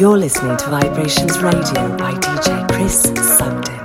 You're listening to Vibrations Radio by DJ Chris Sugden.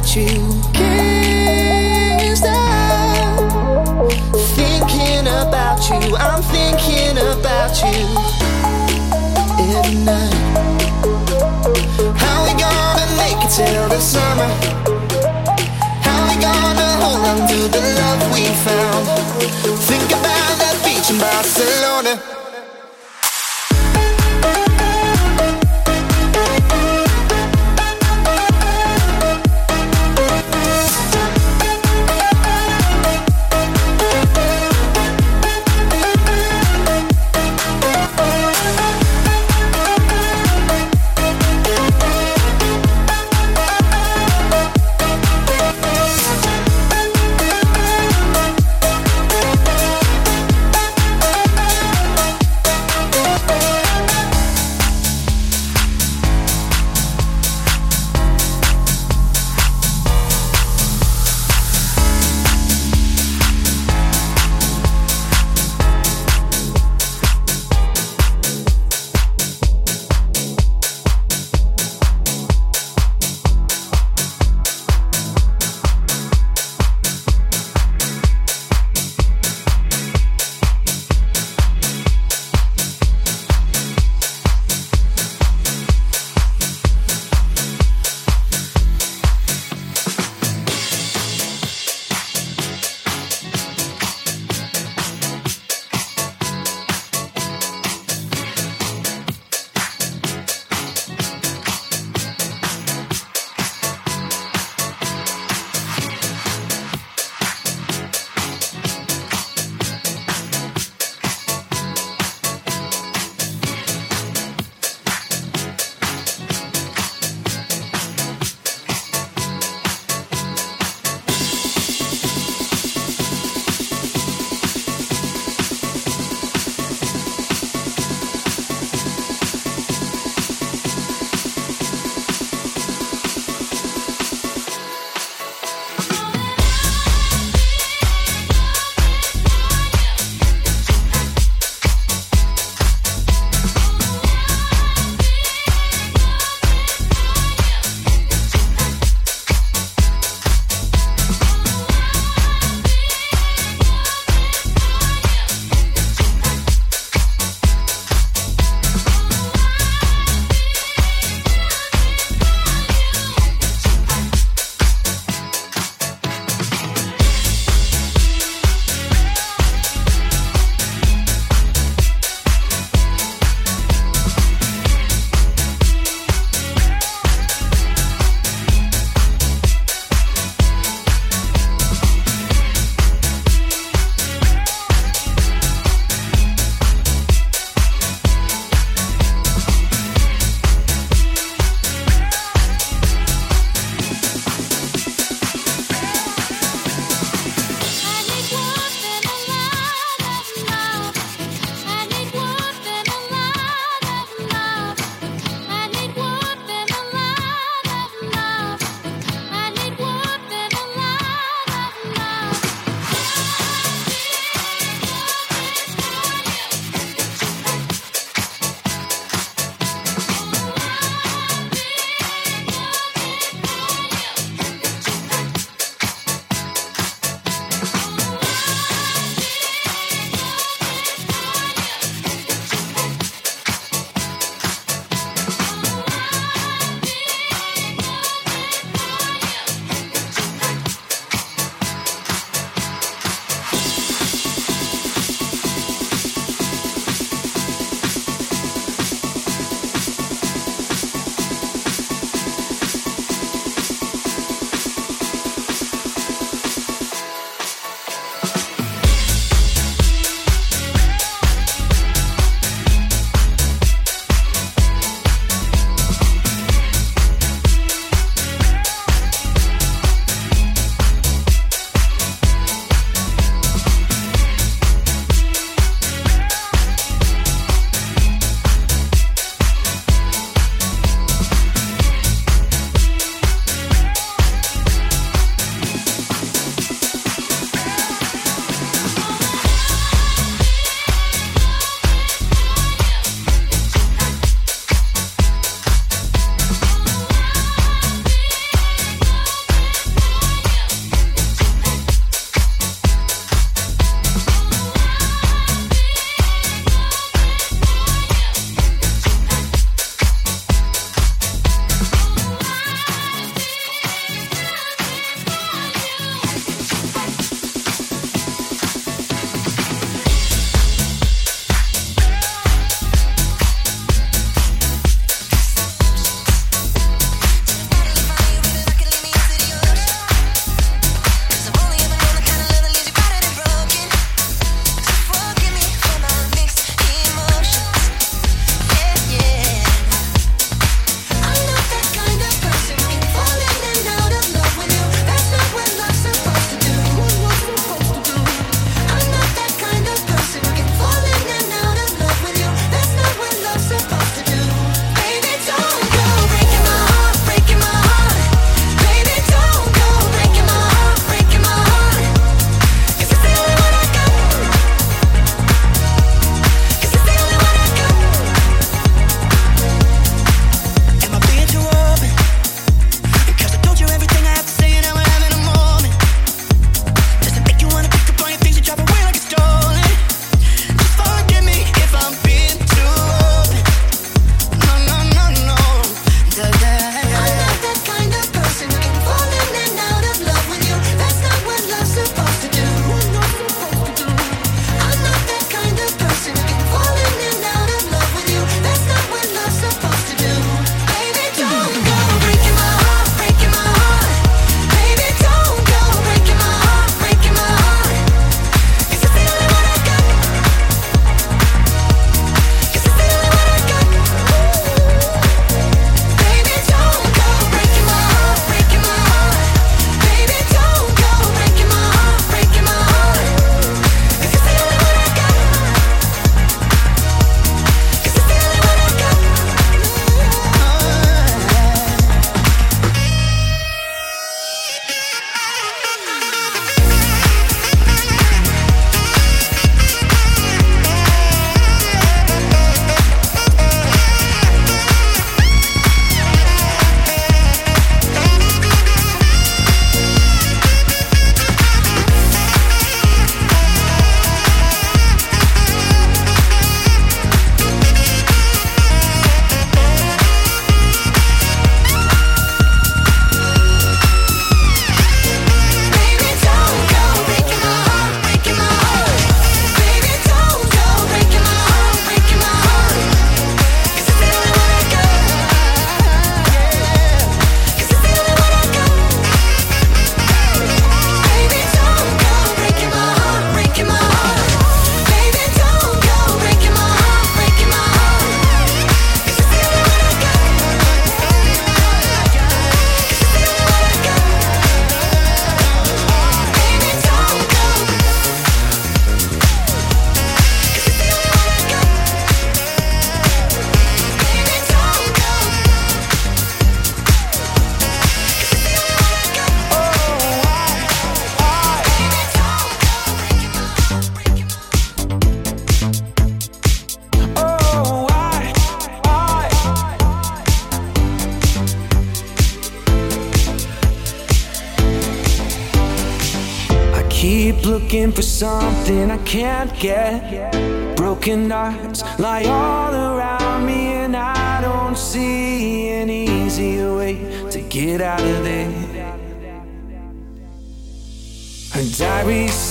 about you. Can't stop thinking about you. I'm thinking about you every night. How we gonna make it till the summer? How we gonna hold on to the love we found? Think about that beach in Barcelona.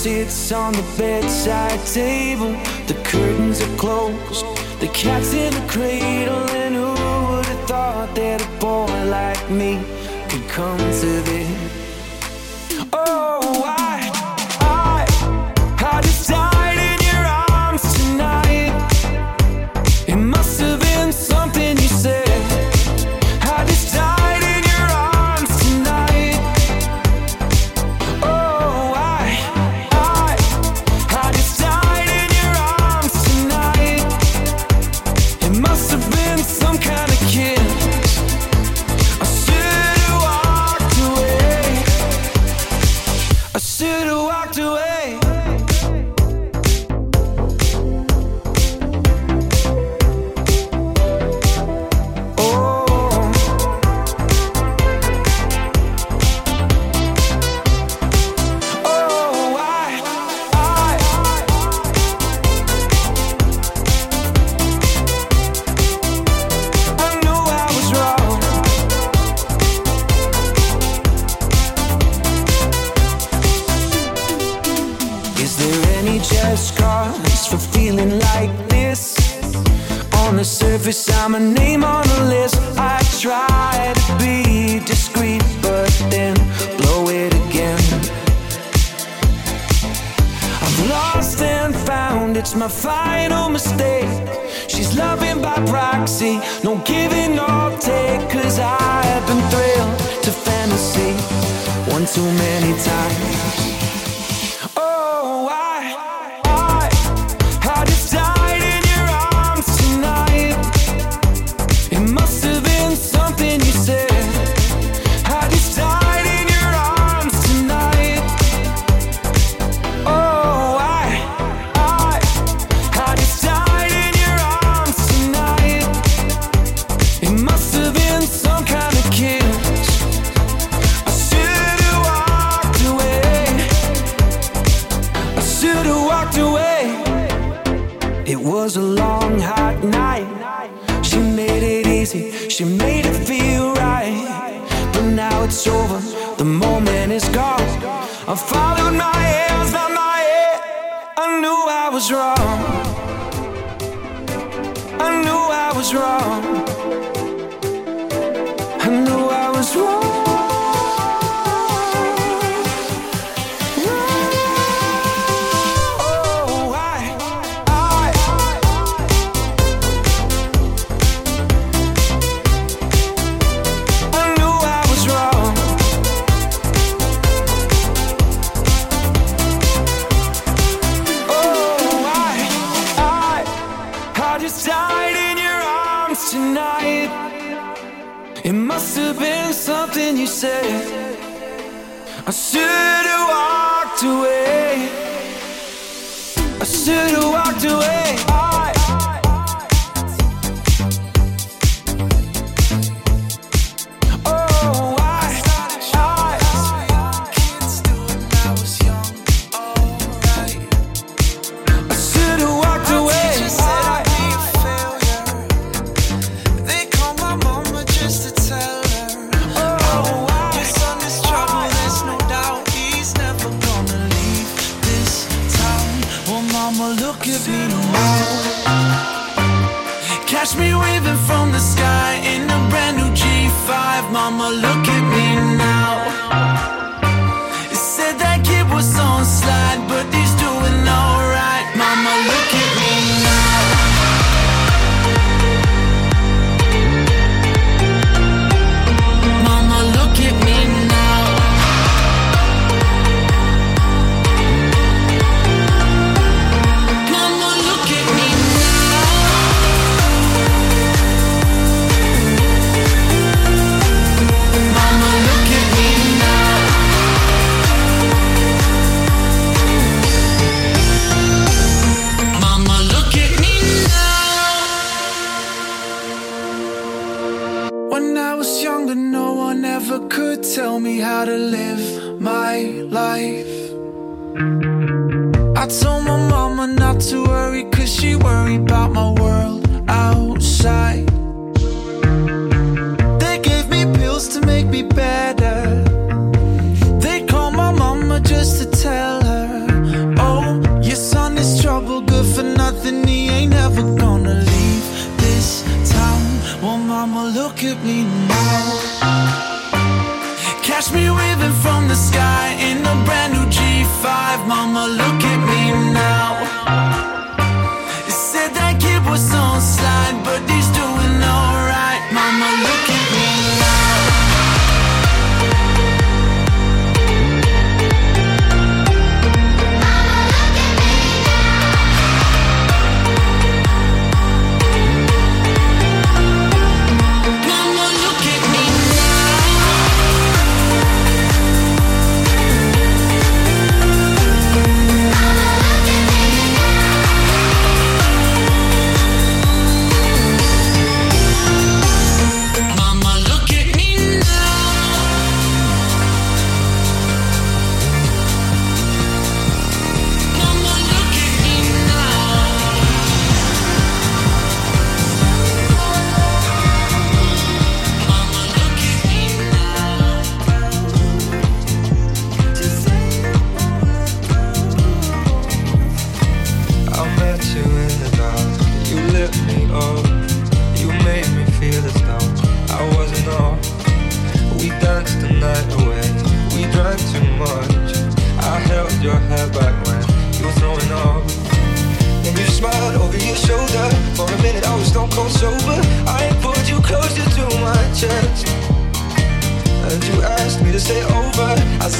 sits on the bedside table. The curtains are closed, the cat's in the cradle. And who would have thought that a boy like me could come to this?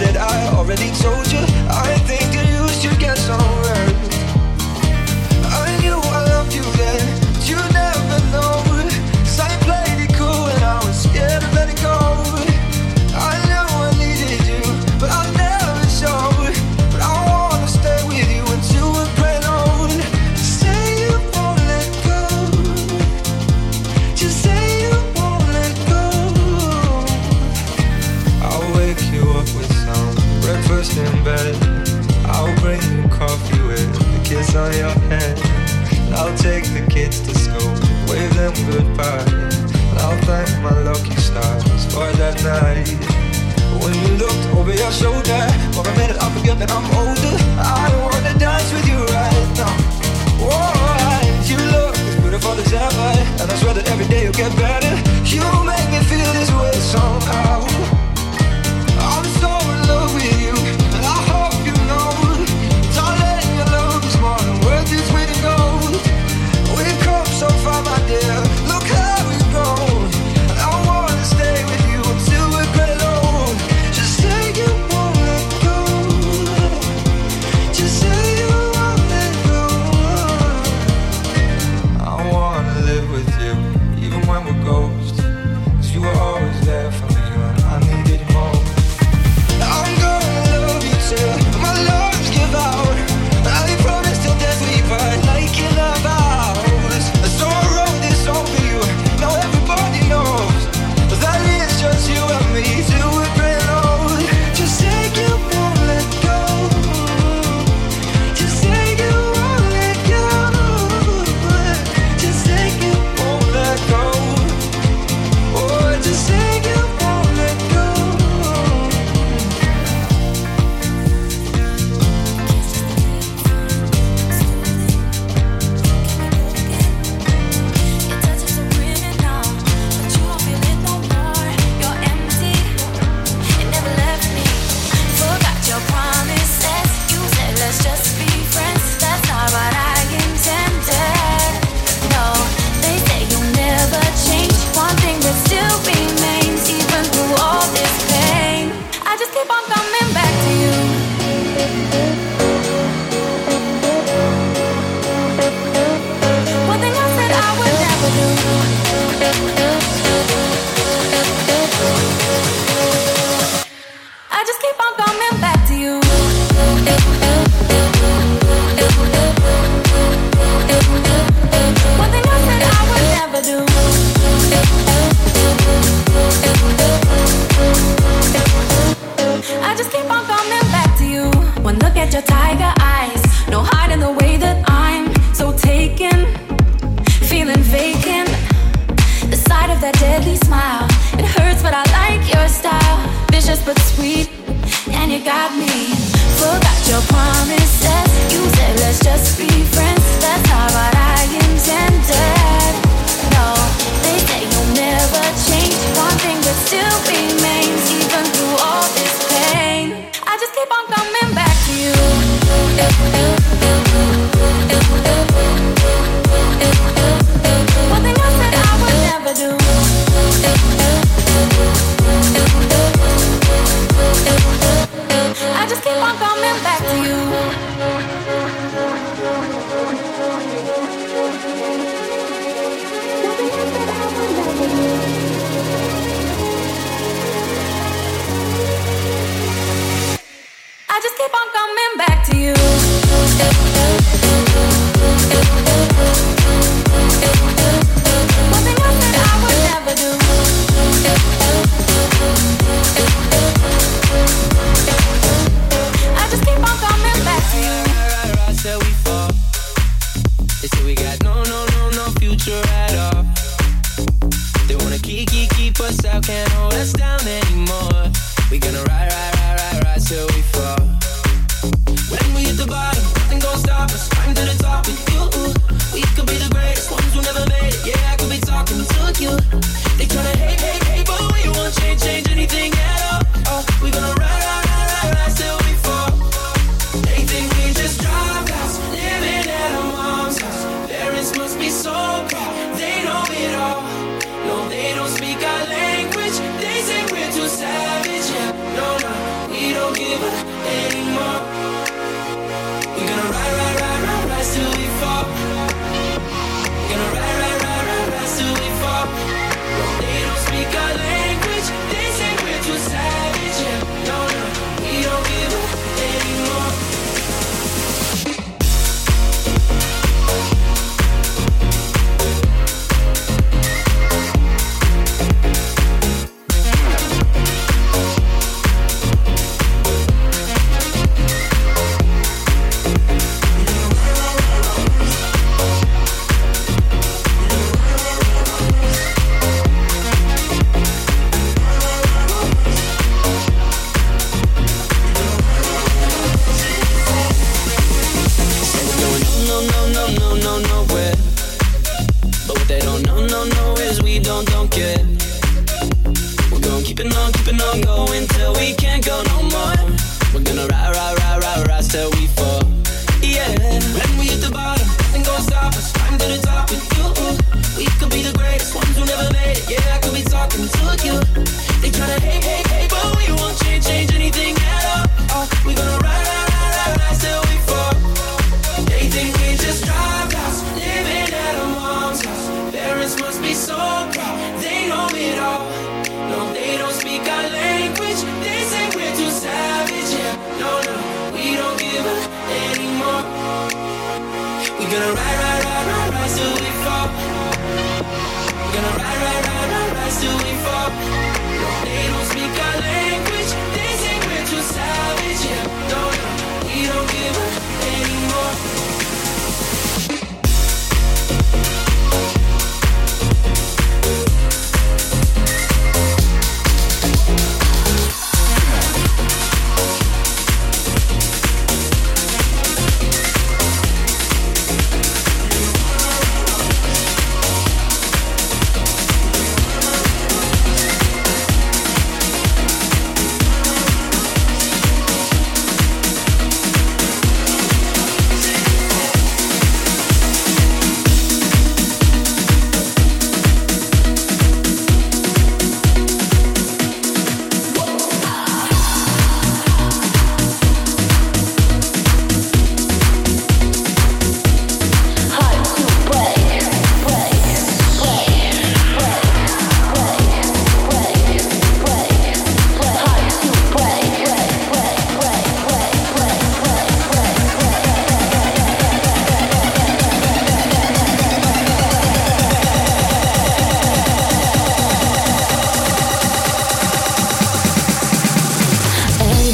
said I already told you. I think over your shoulder. For a minute, I forget that I'm older. I wanna dance with you right now. Alright, you look as beautiful as ever, and I swear that every day you'll get better. You keep on coming back.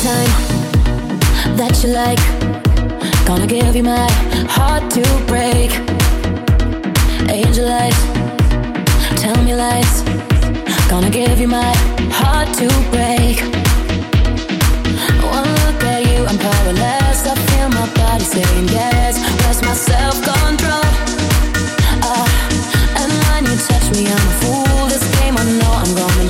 time that you like. Gonna give you my heart to break. Angel eyes, tell me lies. Gonna give you my heart to break. One look at you, I'm powerless. I feel my body saying yes. Where's my self control? Ah, uh, and when you touch me, I'm a fool. This game I know I'm gonna.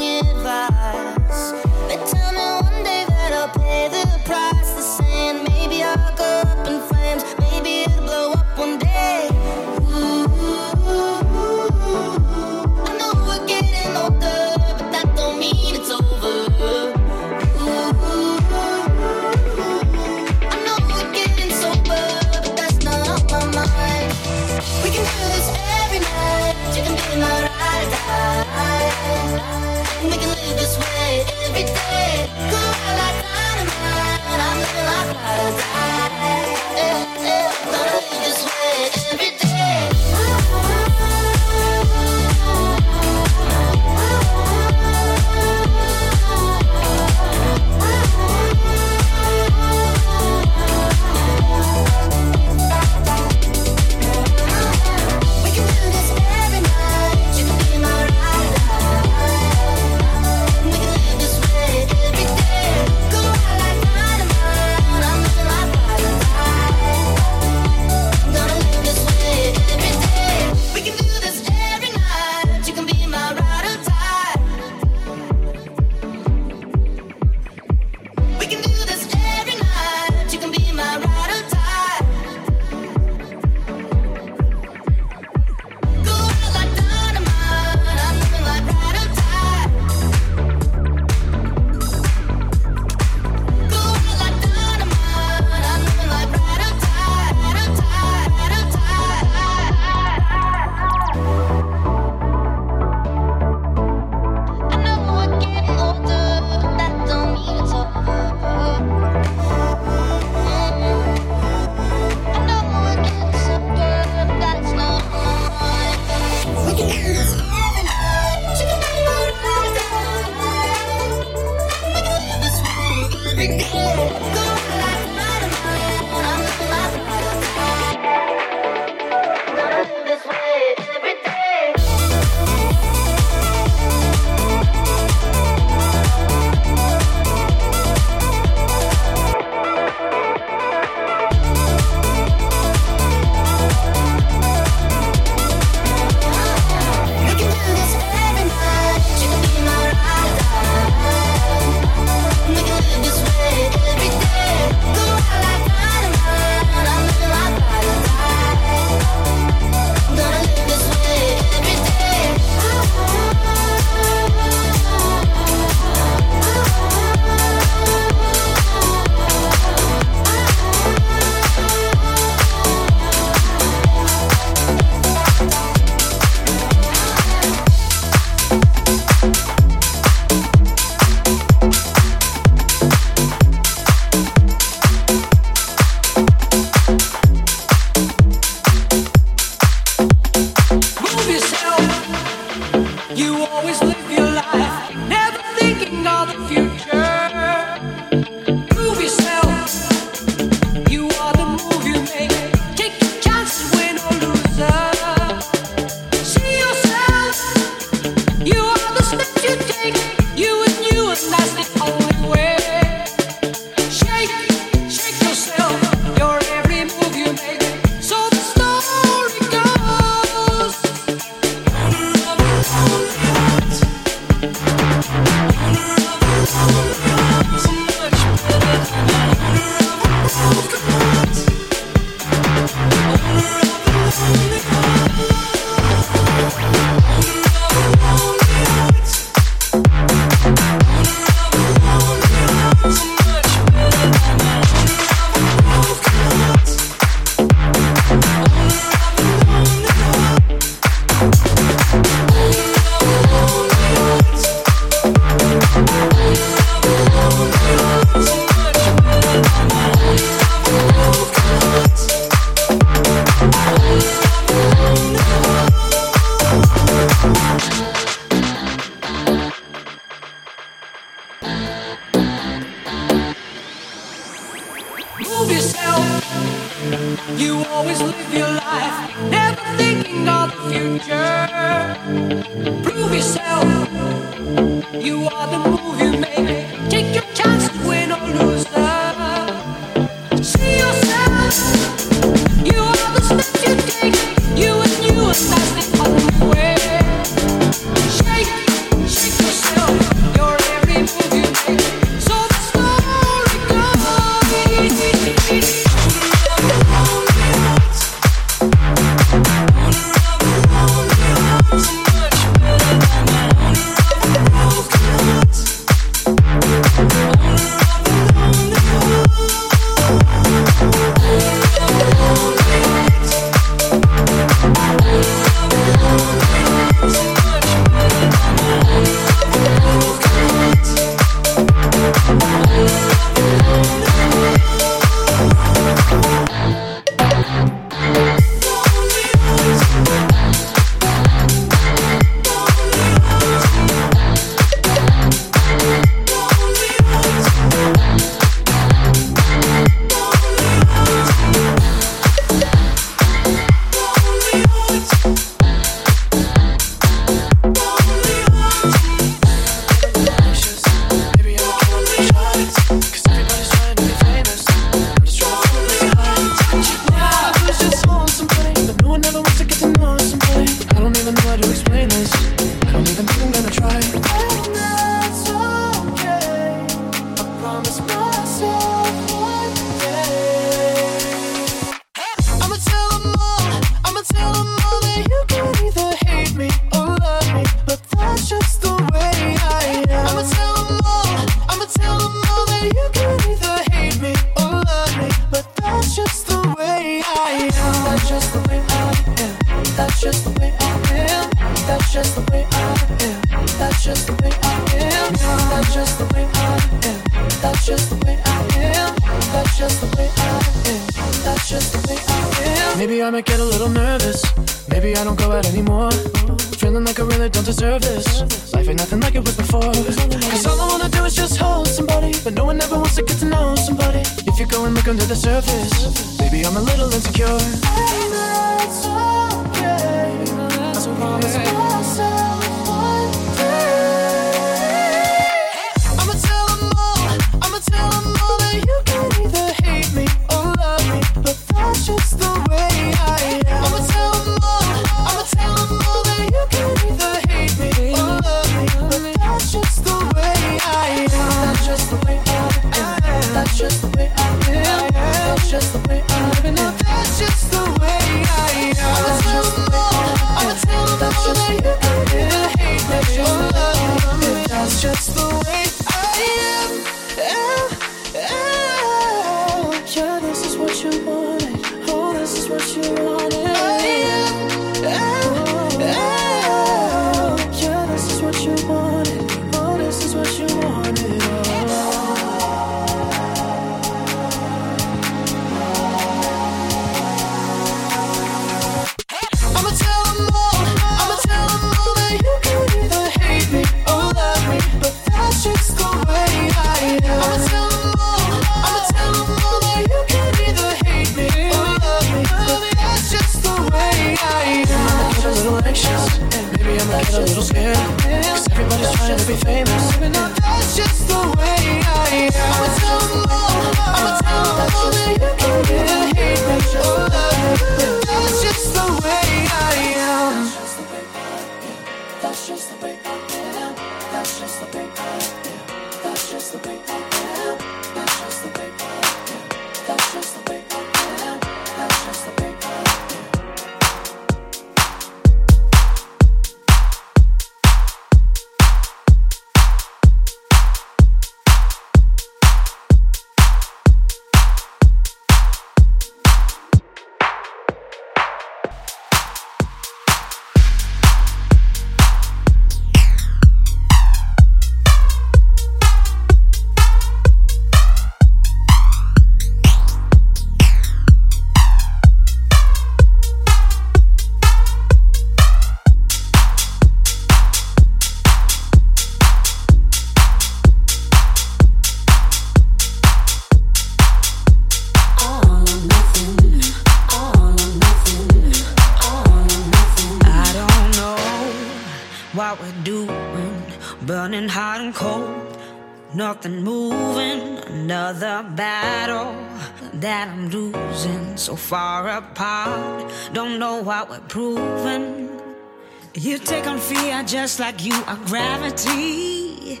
You are gravity,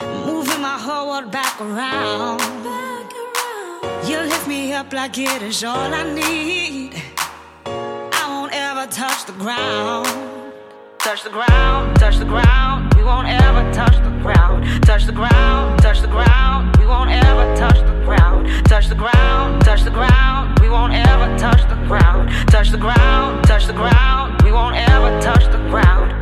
moving my whole world back around. You lift me up like it is all I need. I won't ever touch the ground. Touch the ground, touch the ground. We won't ever touch the ground. Touch the ground, touch the ground. We won't ever touch the ground. Touch the ground, touch the ground. We won't ever touch the ground. Touch the ground, touch the ground. We won't ever touch the ground.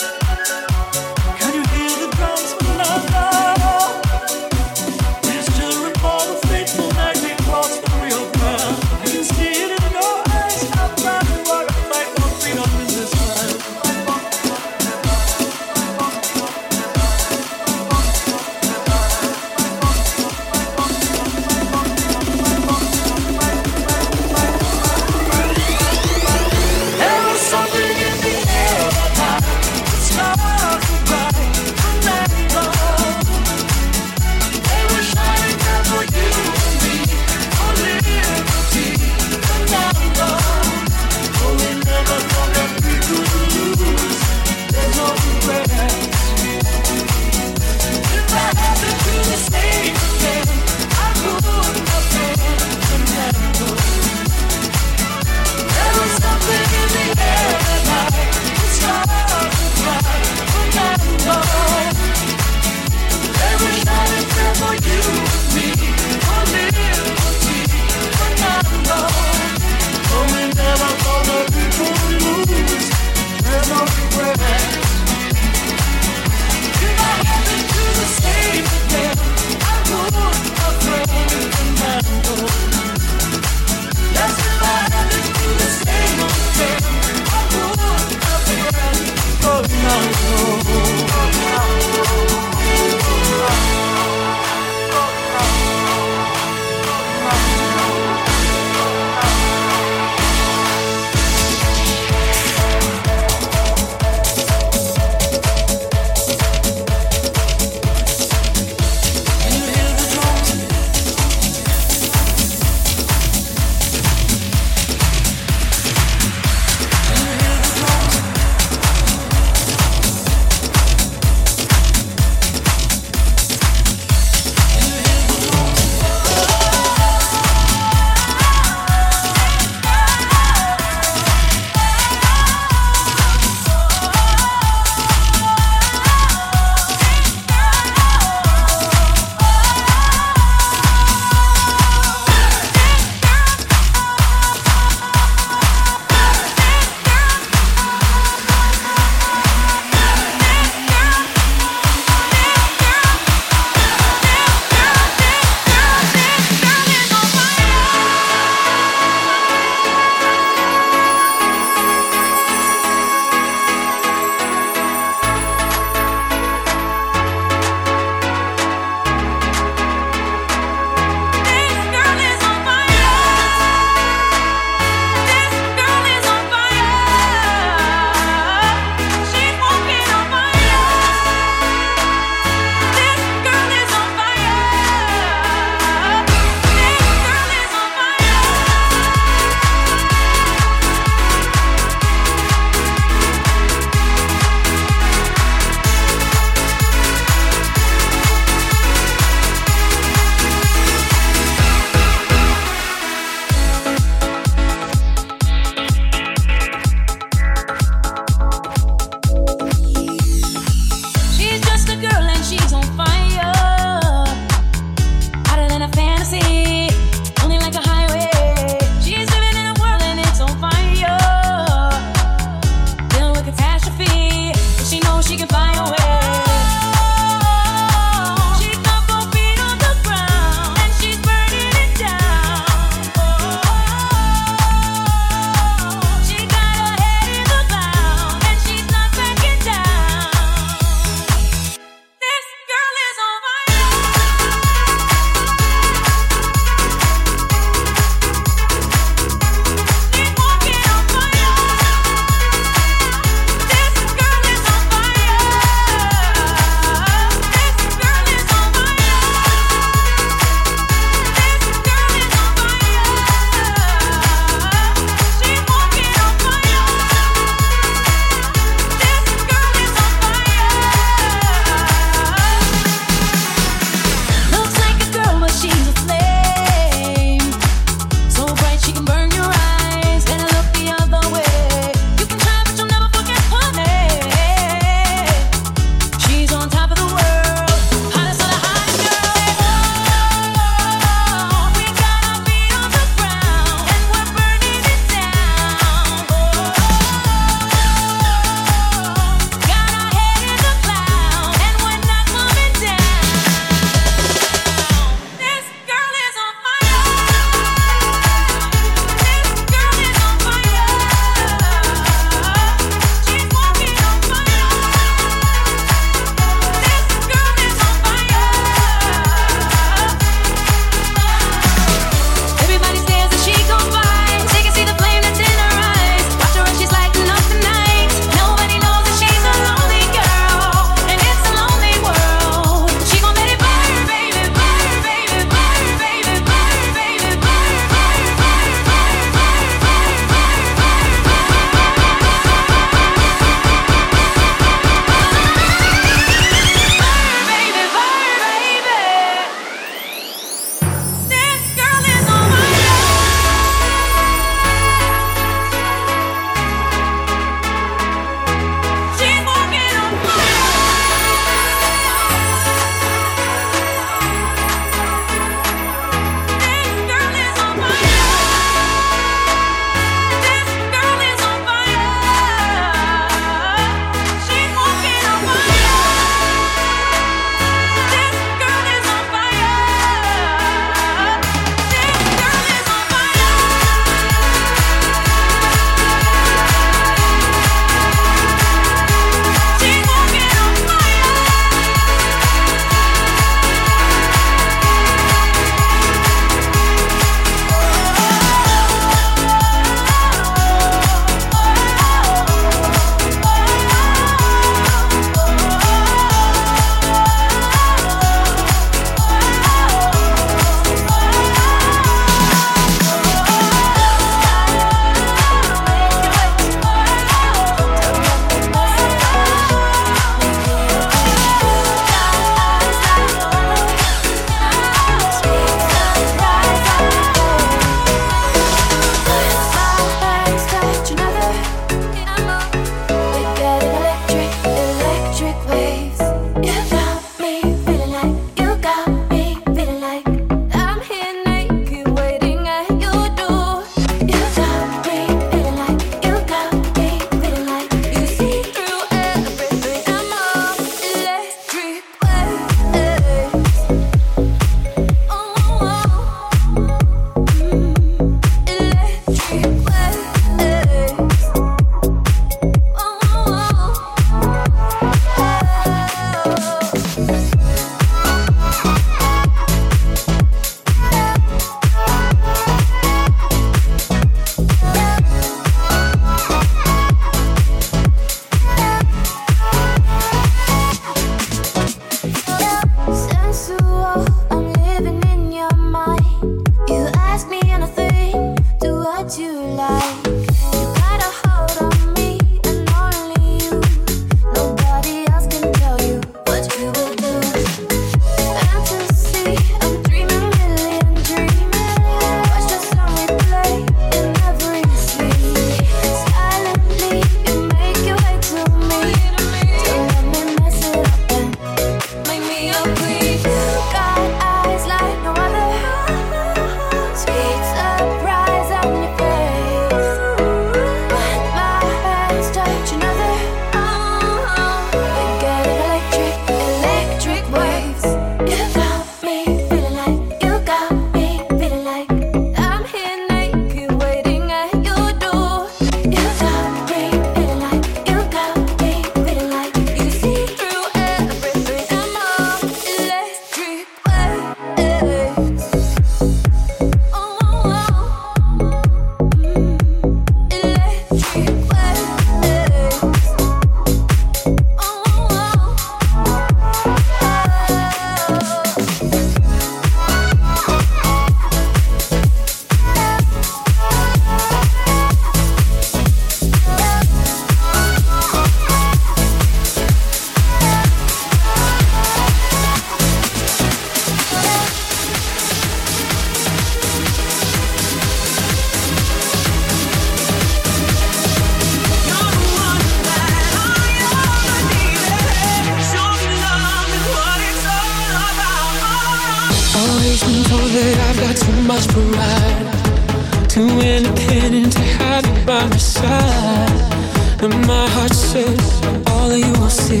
ashes, all you will see.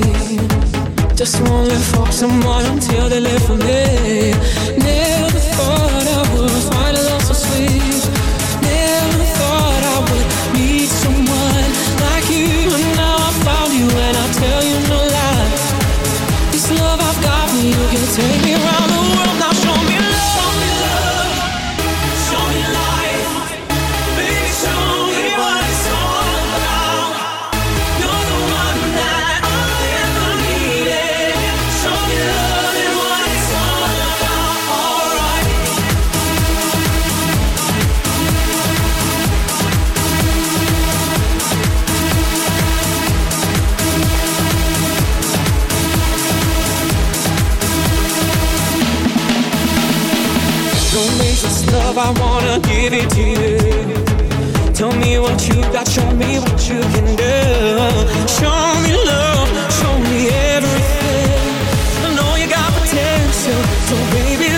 Just wanna fuck someone until they live for me. Never thought of I wanna give it to you. Tell me what you got, show me what you can do. Show me love, show me everything. I know you got potential, so baby.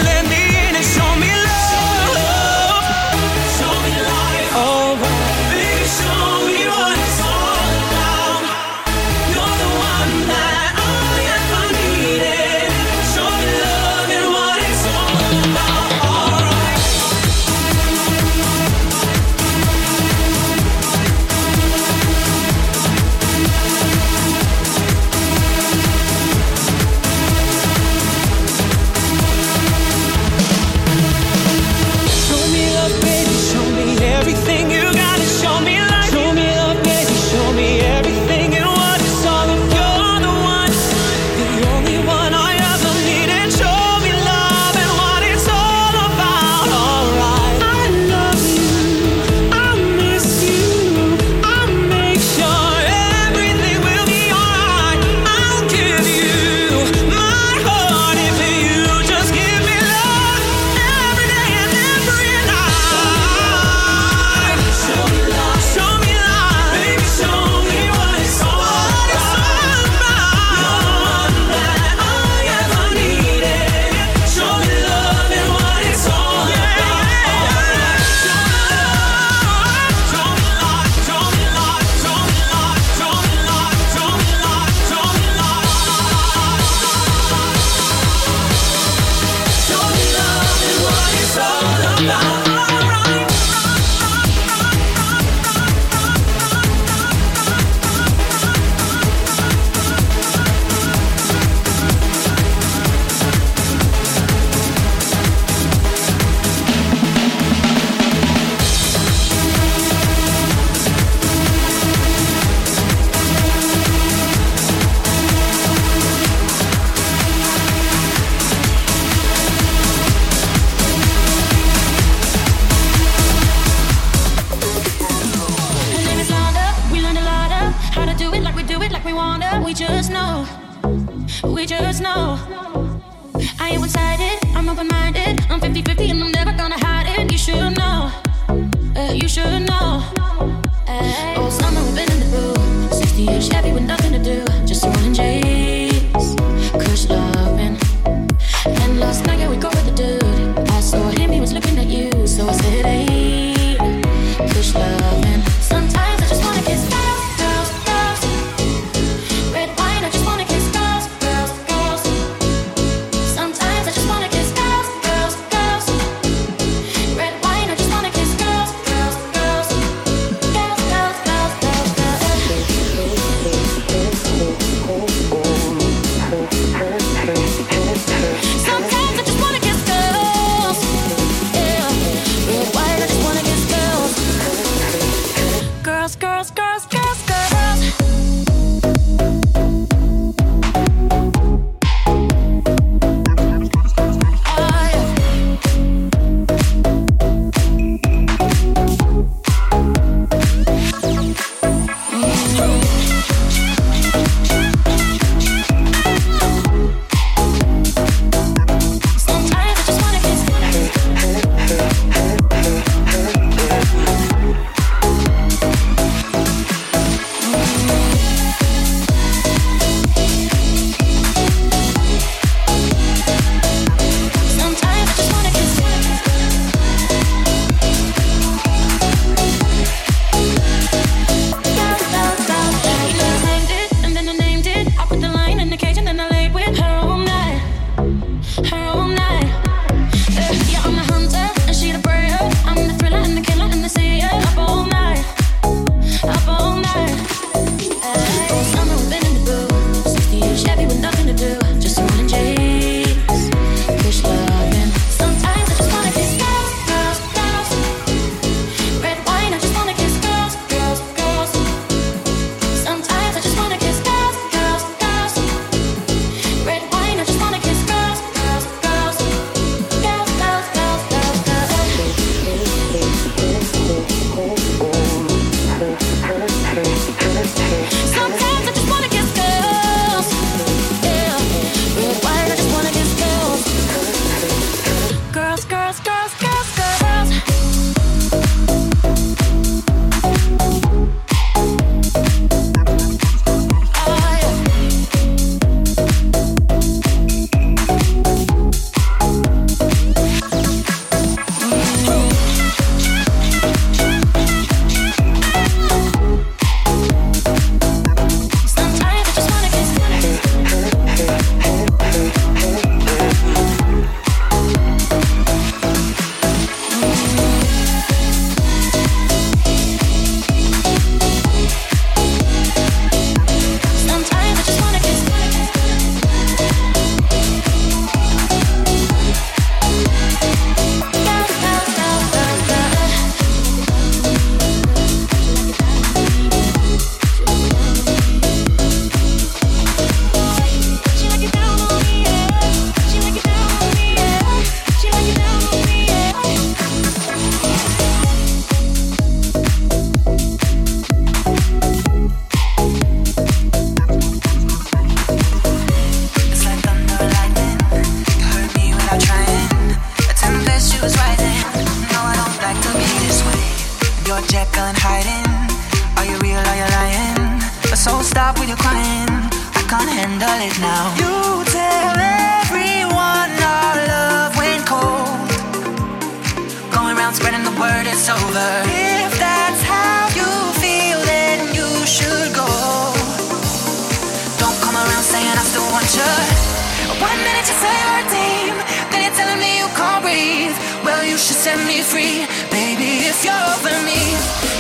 you should set me free, baby. If you're over me,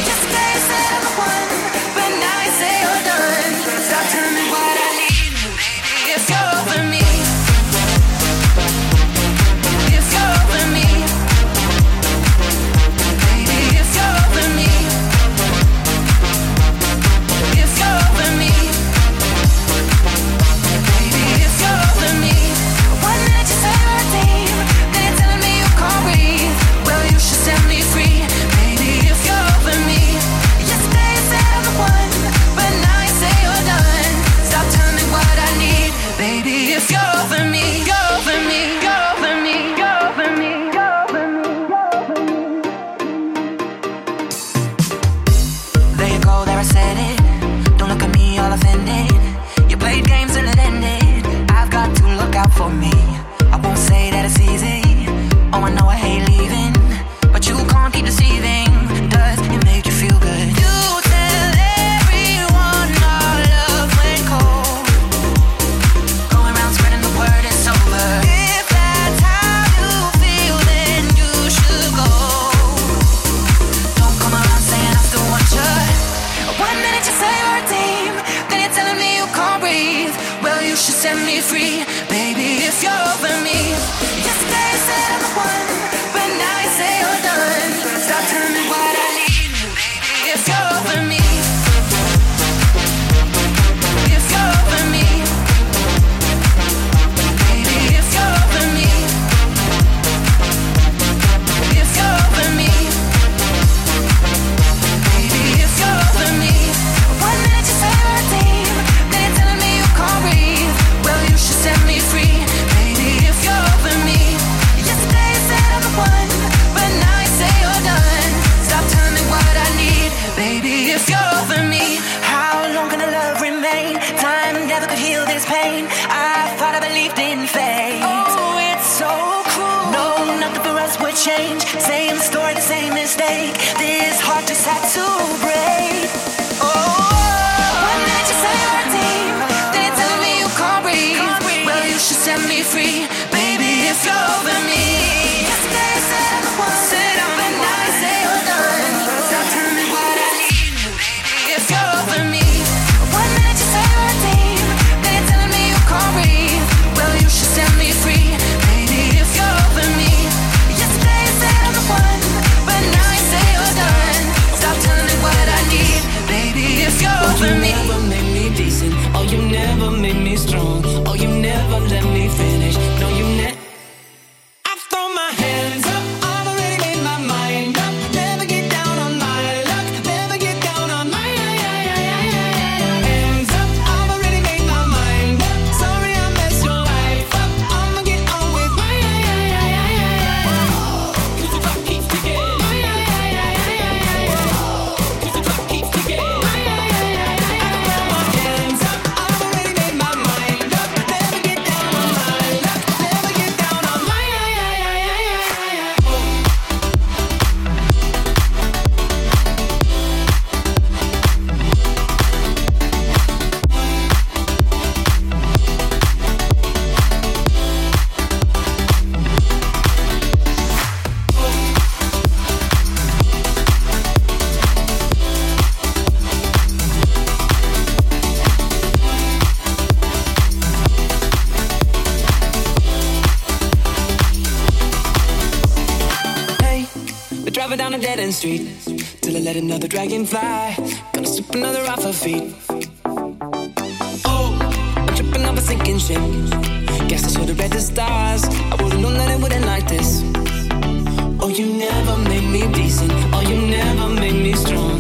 just place it. We're driving down a dead end street till I let another dragon fly. Gonna slip another off her feet. Oh, I'm tripping off a sinking ship. Guess I should've read the stars. I would've known that it wouldn't like this. Oh, you never made me decent. Oh, you never made me strong.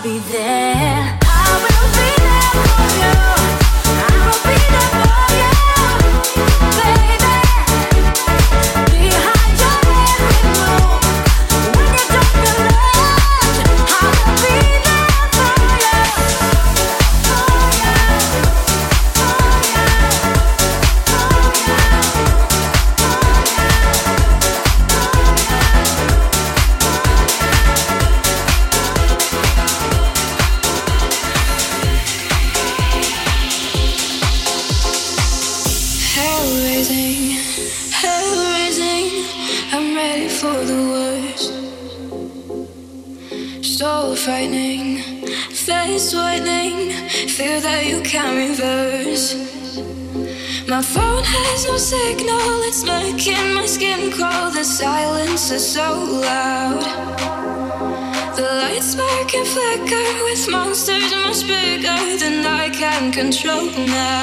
I'll be there. Control now.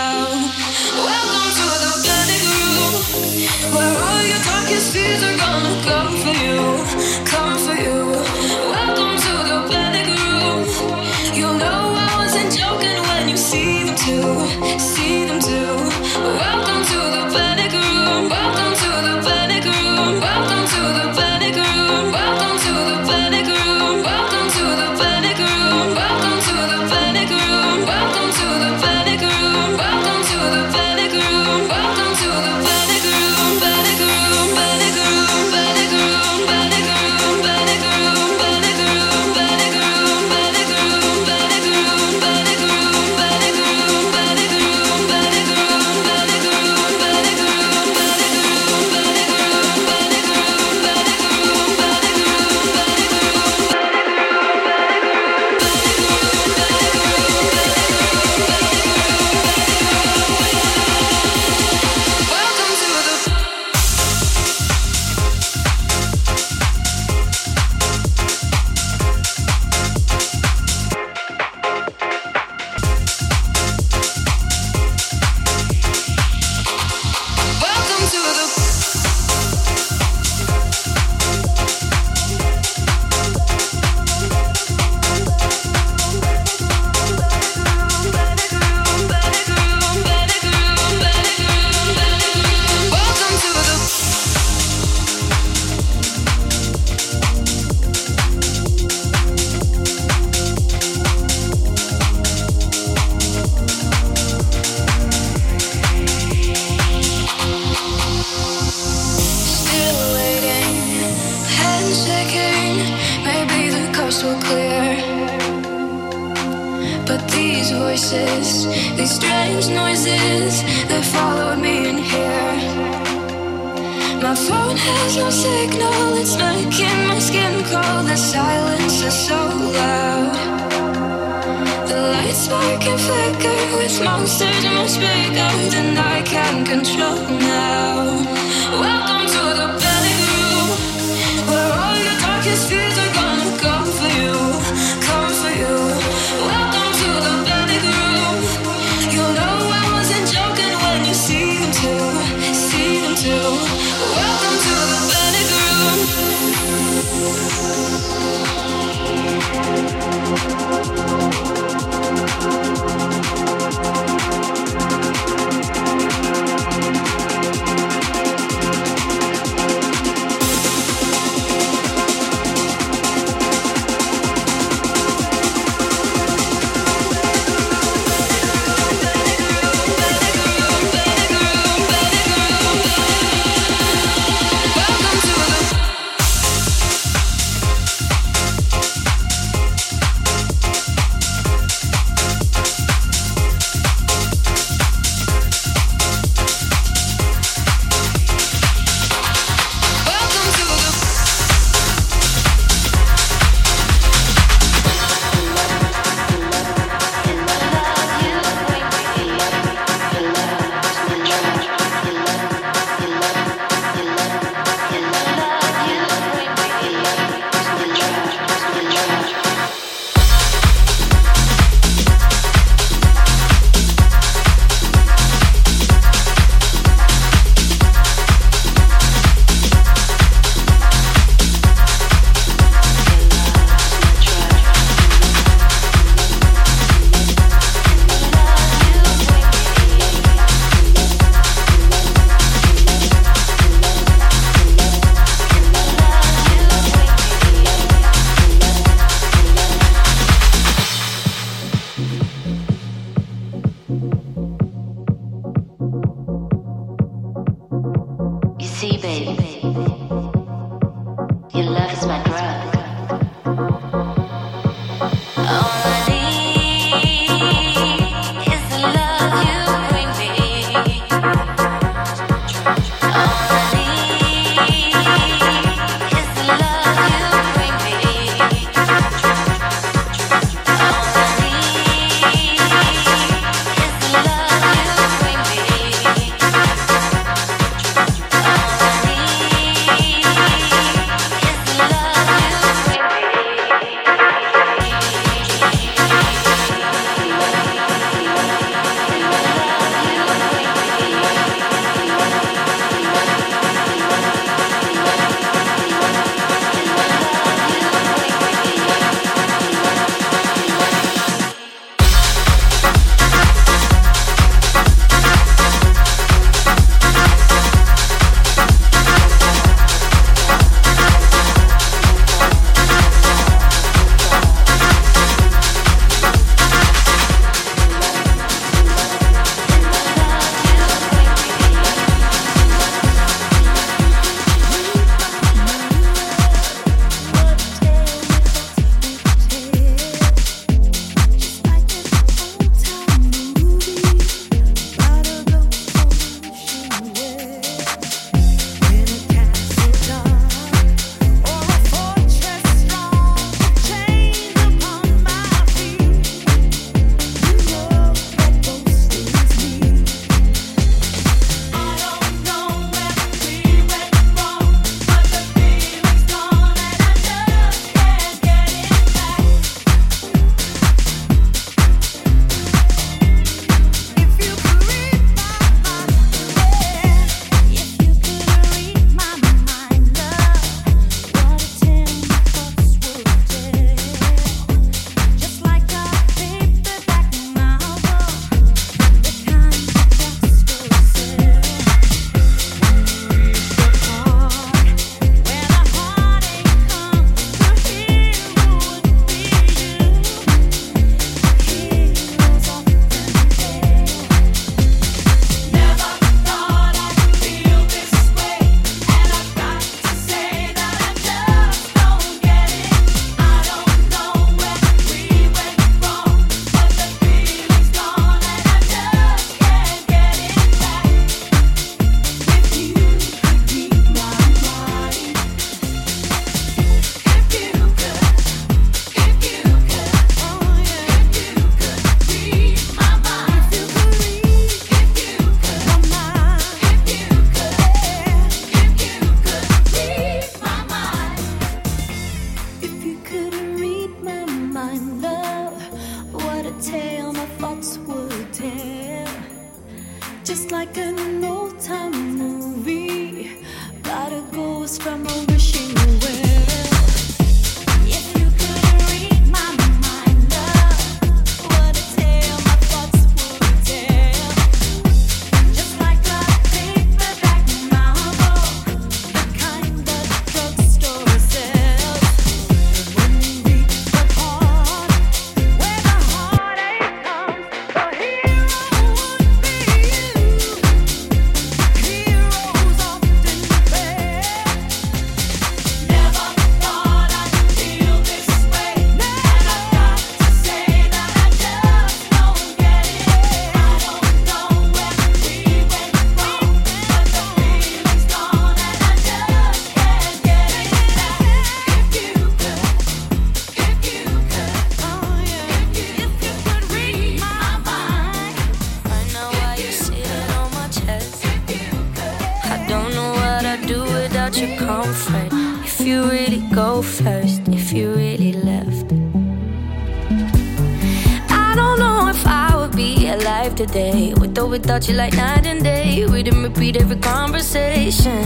you like night and day. We didn't repeat every conversation.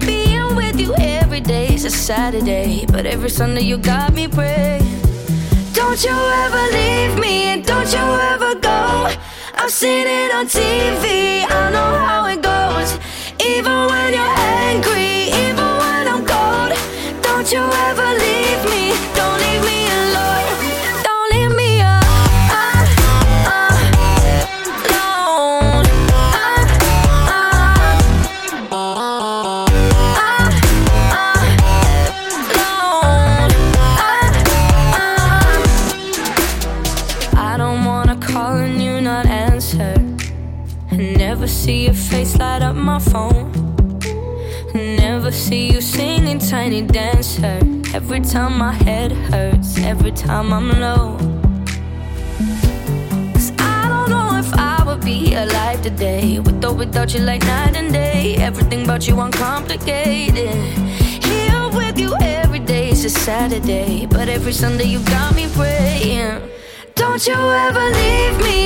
Being with you every day is a Saturday, but every Sunday you got. day, but every Sunday you got me praying. Don't you ever leave me.